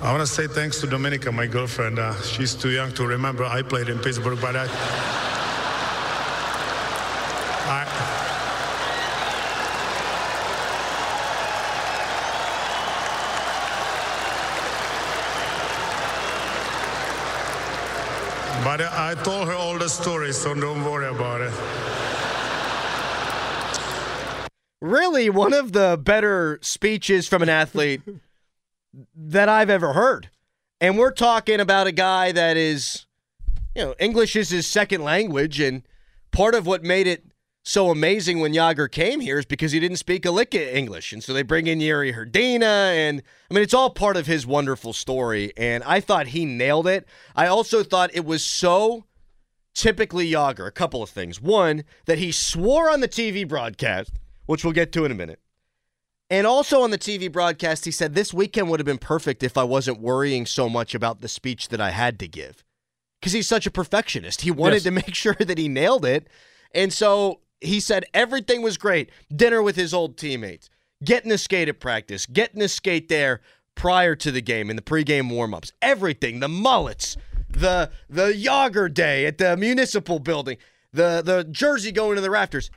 I want to say thanks to Dominica, my girlfriend. Uh, she's too young to remember I played in Pittsburgh, but I. I But I told her all the stories, so don't worry about it. Really, one of the better speeches from an athlete that I've ever heard. And we're talking about a guy that is, you know, English is his second language. And part of what made it so amazing when Jagr came here is because he didn't speak a lick of English. And so they bring in Jiri Hrdina. And I mean, it's all part of his wonderful story. And I thought he nailed it. I also thought it was so typically Jagr. A couple of things. One, that he swore on the TV broadcast, which we'll get to in a minute. And also on the TV broadcast, he said this weekend would have been perfect if I wasn't worrying so much about the speech that I had to give. Because he's such a perfectionist. He wanted Yes. to make sure that he nailed it. And so he said everything was great. Dinner with his old teammates, getting to skate at practice, getting to skate there prior to the game in the pregame warmups, everything, the mullets, the the Jagr day at the municipal building, the the jersey going to the rafters.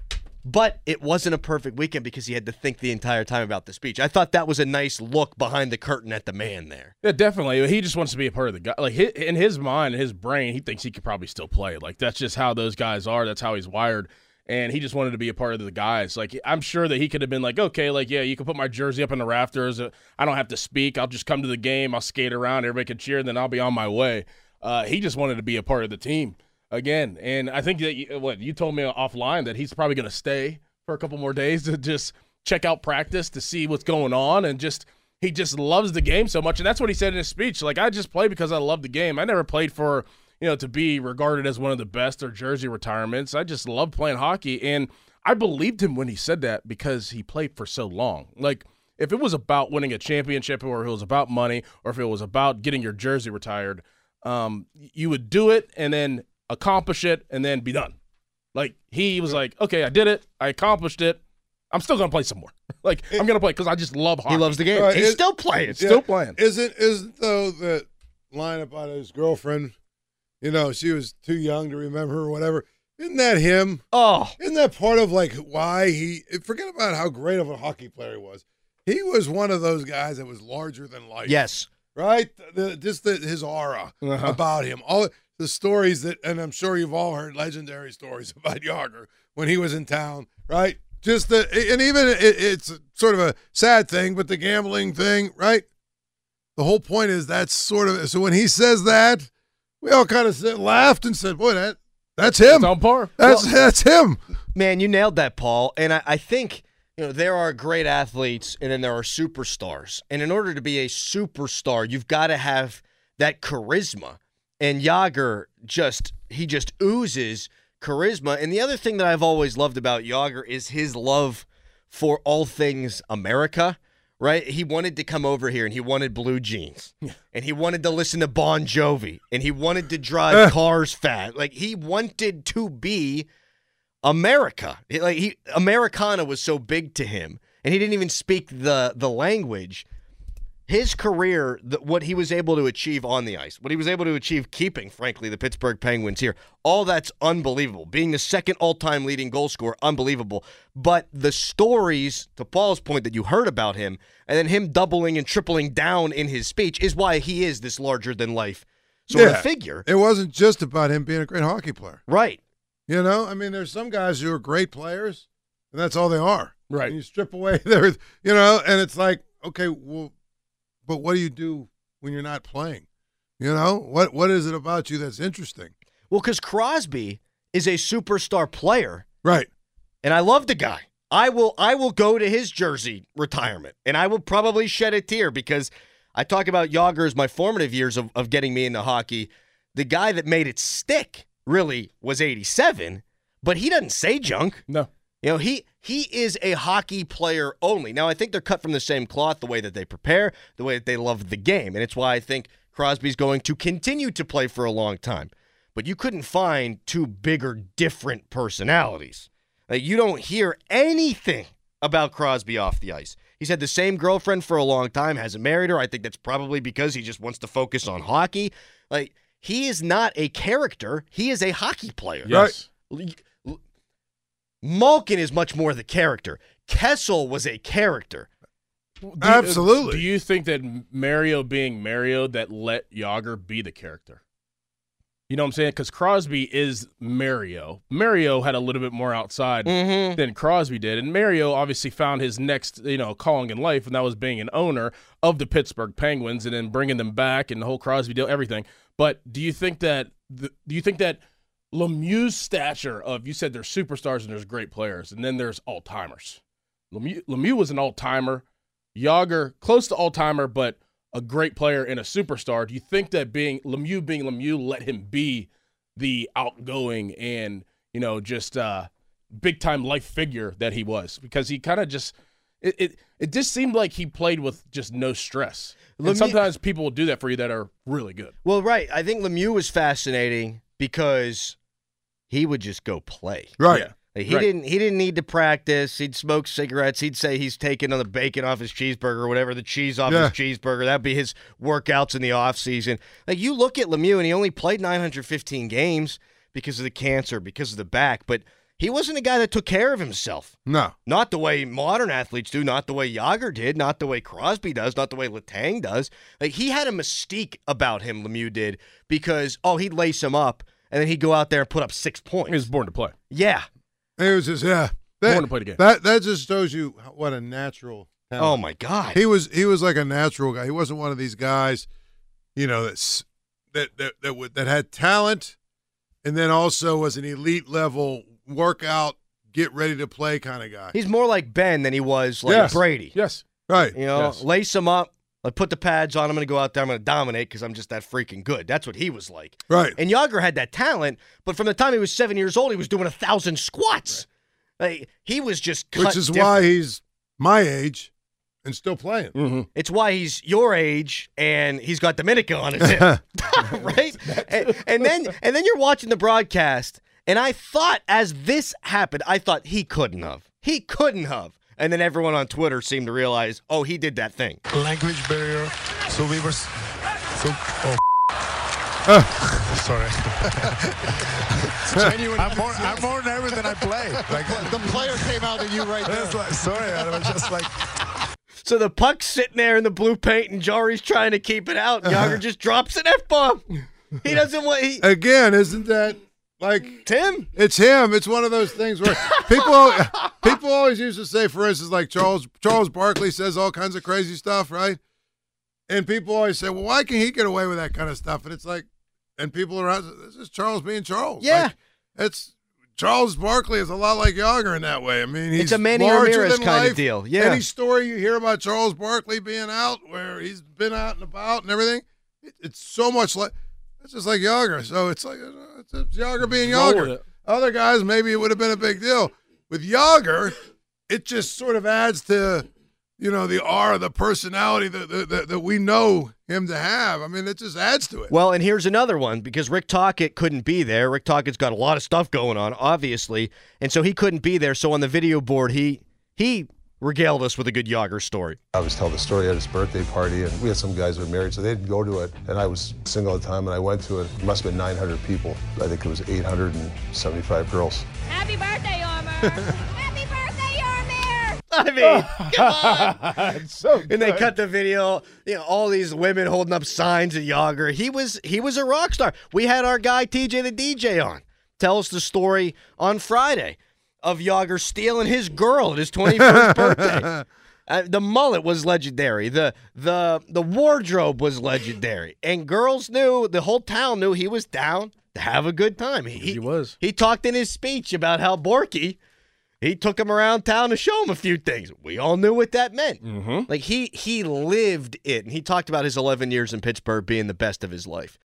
But it wasn't a perfect weekend because he had to think the entire time about the speech. I thought that was a nice look behind the curtain at the man there. Yeah, definitely. He just wants to be a part of the guy. Like in his mind, in his brain, he thinks he could probably still play. Like that's just how those guys are. That's how he's wired. And he just wanted to be a part of the guys. Like I'm sure that he could have been like, okay, like yeah, you can put my jersey up in the rafters. Uh, I don't have to speak. I'll just come to the game. I'll skate around. Everybody can cheer, and then I'll be on my way. Uh, he just wanted to be a part of the team again. And I think that you, what you told me offline that he's probably going to stay for a couple more days to just check out practice to see what's going on and just he just loves the game so much. And that's what he said in his speech. Like i just play because i love the game. I never played for you know to be regarded as one of the best or jersey retirements. I just love playing hockey. And i believed him when he said that because he played for so long. Like if it was about winning a championship or if it was about money or if it was about getting your jersey retired um, you would do it and then accomplish it and then be done like he was like okay i did it i accomplished it i'm still gonna play some more like i'm gonna play because i just love hockey He loves the game. Right, He's it- still playing. still playing Isn't isn't though that line about his girlfriend? You know, she was too young to remember or whatever. Isn't that him? Oh, Isn't that part of like why he? Forget about how great of a hockey player he was. He was one of those guys that was larger than life. yes. right. The, just the, his aura Uh-huh. about him. All the stories that, and I'm sure you've all heard legendary stories about Jagr when he was in town, right? Just the, and even it, it's sort of a sad thing, but the gambling thing, right? The whole point is that's sort of so when he says that, we all kind of said, laughed and said, "Boy, that that's him. it's on par That's that's him." Man, you nailed that, Paul. And I, I think, you know, there are great athletes and then there are superstars. And in order to be a superstar, you've got to have that charisma. And Jagr just, he just oozes charisma. And the other thing that I've always loved about Jagr is his love for all things America. Right? He wanted to come over here and he wanted blue jeans. And he wanted to listen to Bon Jovi. And he wanted to drive cars fast. Like he wanted to be America. Like he Americana was so big to him, and he didn't even speak the the language. His career, the, what he was able to achieve on the ice, what he was able to achieve keeping, frankly, the Pittsburgh Penguins here, all that's unbelievable. Being the second all-time leading goal scorer, unbelievable. But the stories, to Paul's point, that you heard about him, and then him doubling and tripling down in his speech, is why he is this larger-than-life sort Yeah. of figure. It wasn't just about him being a great hockey player. Right. You know, I mean, there's some guys who are great players, and that's all they are. Right. And you strip away their, you know, and it's like, okay, well, but what do you do when you're not playing? You know, what what is it about you that's interesting? Well, because Crosby is a superstar player, Right. and I love the guy. I will I will go to his jersey retirement, and I will probably shed a tear because I talk about Jagr as my formative years of, of getting me into hockey. The guy that made it stick really was 87, but he doesn't say junk. no You know, he he is a hockey player only. Now, I think they're cut from the same cloth, the way that they prepare, the way that they love the game, and it's why I think Crosby's going to continue to play for a long time. But you couldn't find two bigger, different personalities. Like you don't hear anything about Crosby off the ice. He's had the same girlfriend for a long time, hasn't married her. I think that's probably because he just wants to focus on hockey. Like he is not a character; he is a hockey player. Yes. Malkin is much more the character. Kessel was a character. Do you- Absolutely. Do you think that Mario being Mario that let Jagr be the character? You know what I'm saying? Because Crosby is Mario. Mario had a little bit more outside Mm-hmm. than Crosby did, and Mario obviously found his next, you know, calling in life, and that was being an owner of the Pittsburgh Penguins and then bringing them back and the whole Crosby deal, everything. But do you think that? The, do you think that Lemieux's stature of you said there's superstars and there's great players, and then there's all timers. Lemieux, Lemieux was an all timer. Jagr, close to all timer, but a great player and a superstar. Do you think that being Lemieux being Lemieux let him be the outgoing and you know just uh, big time life figure that he was? Because he kind of just it, it it just seemed like he played with just no stress. Lemieux- and sometimes people will do that for you that are really good. Well, right. I think Lemieux was fascinating because he would just go play. right. Yeah. Like, he Right. didn't. He didn't need to practice. He'd smoke cigarettes. He'd say he's taking on the bacon off his cheeseburger, or whatever the cheese off Yeah. his cheeseburger. That'd be his workouts in the off season. Like you look at Lemieux, and he only played 915 games because of the cancer, because of the back. But he wasn't a guy that took care of himself. No. Not the way modern athletes do, not the way Jagr did, not the way Crosby does, not the way Letang does. Like he had a mystique about him, Lemieux did, because oh, he'd lace him up and then he'd go out there and put up six points. He was born to play. yeah. He was just yeah. That, Born to play the game. That that just shows you what a natural. Oh my God. He was he was like a natural guy. He wasn't one of these guys, you know, that's that that that would, that had talent, and then also was an elite level workout, get ready to play kind of guy. He's more like Ben than he was like Yes. Brady. Yes. Right. You know, Yes. lace him up. Like put the pads on. I'm going to go out there. I'm going to dominate because I'm just that freaking good. That's what he was like. Right. And Jagr had that talent, but from the time he was seven years old, he was doing a thousand squats. Like he was just cut Which is different. why he's my age and still playing. Mm-hmm. It's why he's your age and he's got Dominica on his hip, right? And, and then and then you're watching the broadcast, and I thought as this happened, I thought he couldn't have, he couldn't have, and then everyone on Twitter seemed to realize, oh, he did that thing. language barrier. So we were. So oh. Sorry. I'm more. I'm more nervous than I play. Like The player came out at you right there. like, sorry, I was just like. So the puck's sitting there in the blue paint, and Jarry's trying to keep it out. Jagr just drops an f bomb. He doesn't want. He, Again, isn't that like Tim. It's him. It's one of those things where people people always used to say, for instance, like Charles Charles Barkley says all kinds of crazy stuff, right? And people always say, well, why can he get away with that kind of stuff? And it's like, and people around, this is Charles being Charles. Yeah. Like, it's Charles Barkley is a lot like Jagr in that way. I mean, he's It's a Manny Ramirez kind of deal. Yeah. Any story you hear about Charles Barkley being out, where he's been out and about and everything, it, it's so much like it's just like Jagr. So it's like it's, it's Jagr being Roll Jagr. Other guys, maybe it would have been a big deal. With Jagr, it just sort of adds to, you know, the aura, the personality that, that, that, that we know him to have. I mean, it just adds to it. Well, and here's another one because Rick Tocchet couldn't be there. Rick Tocchet's got a lot of stuff going on, obviously, and so he couldn't be there. So on the video board, he he regaled us with a good Jagr story. I was telling the story at his birthday party, and we had some guys who were married, so they didn't go to it. And I was single at the time, and I went to it. It must have been 900 people. I think it was 875 girls. Happy birthday, Armor! Happy birthday, Armor! I mean, come on. It's so And they cut the video, you know, all these women holding up signs of Jagr. He was he was a rock star. We had our guy TJ the DJ on. Tell us the story on Friday of Jagr stealing his girl at his 21st birthday. Uh, the mullet was legendary. The the the wardrobe was legendary. And girls knew, the whole town knew he was down to have a good time. He, He was. He talked in his speech about how Borky he took him around town to show him a few things. We all knew what that meant. Mm-hmm. Like he he lived it, and he talked about his 11 years in Pittsburgh being the best of his life.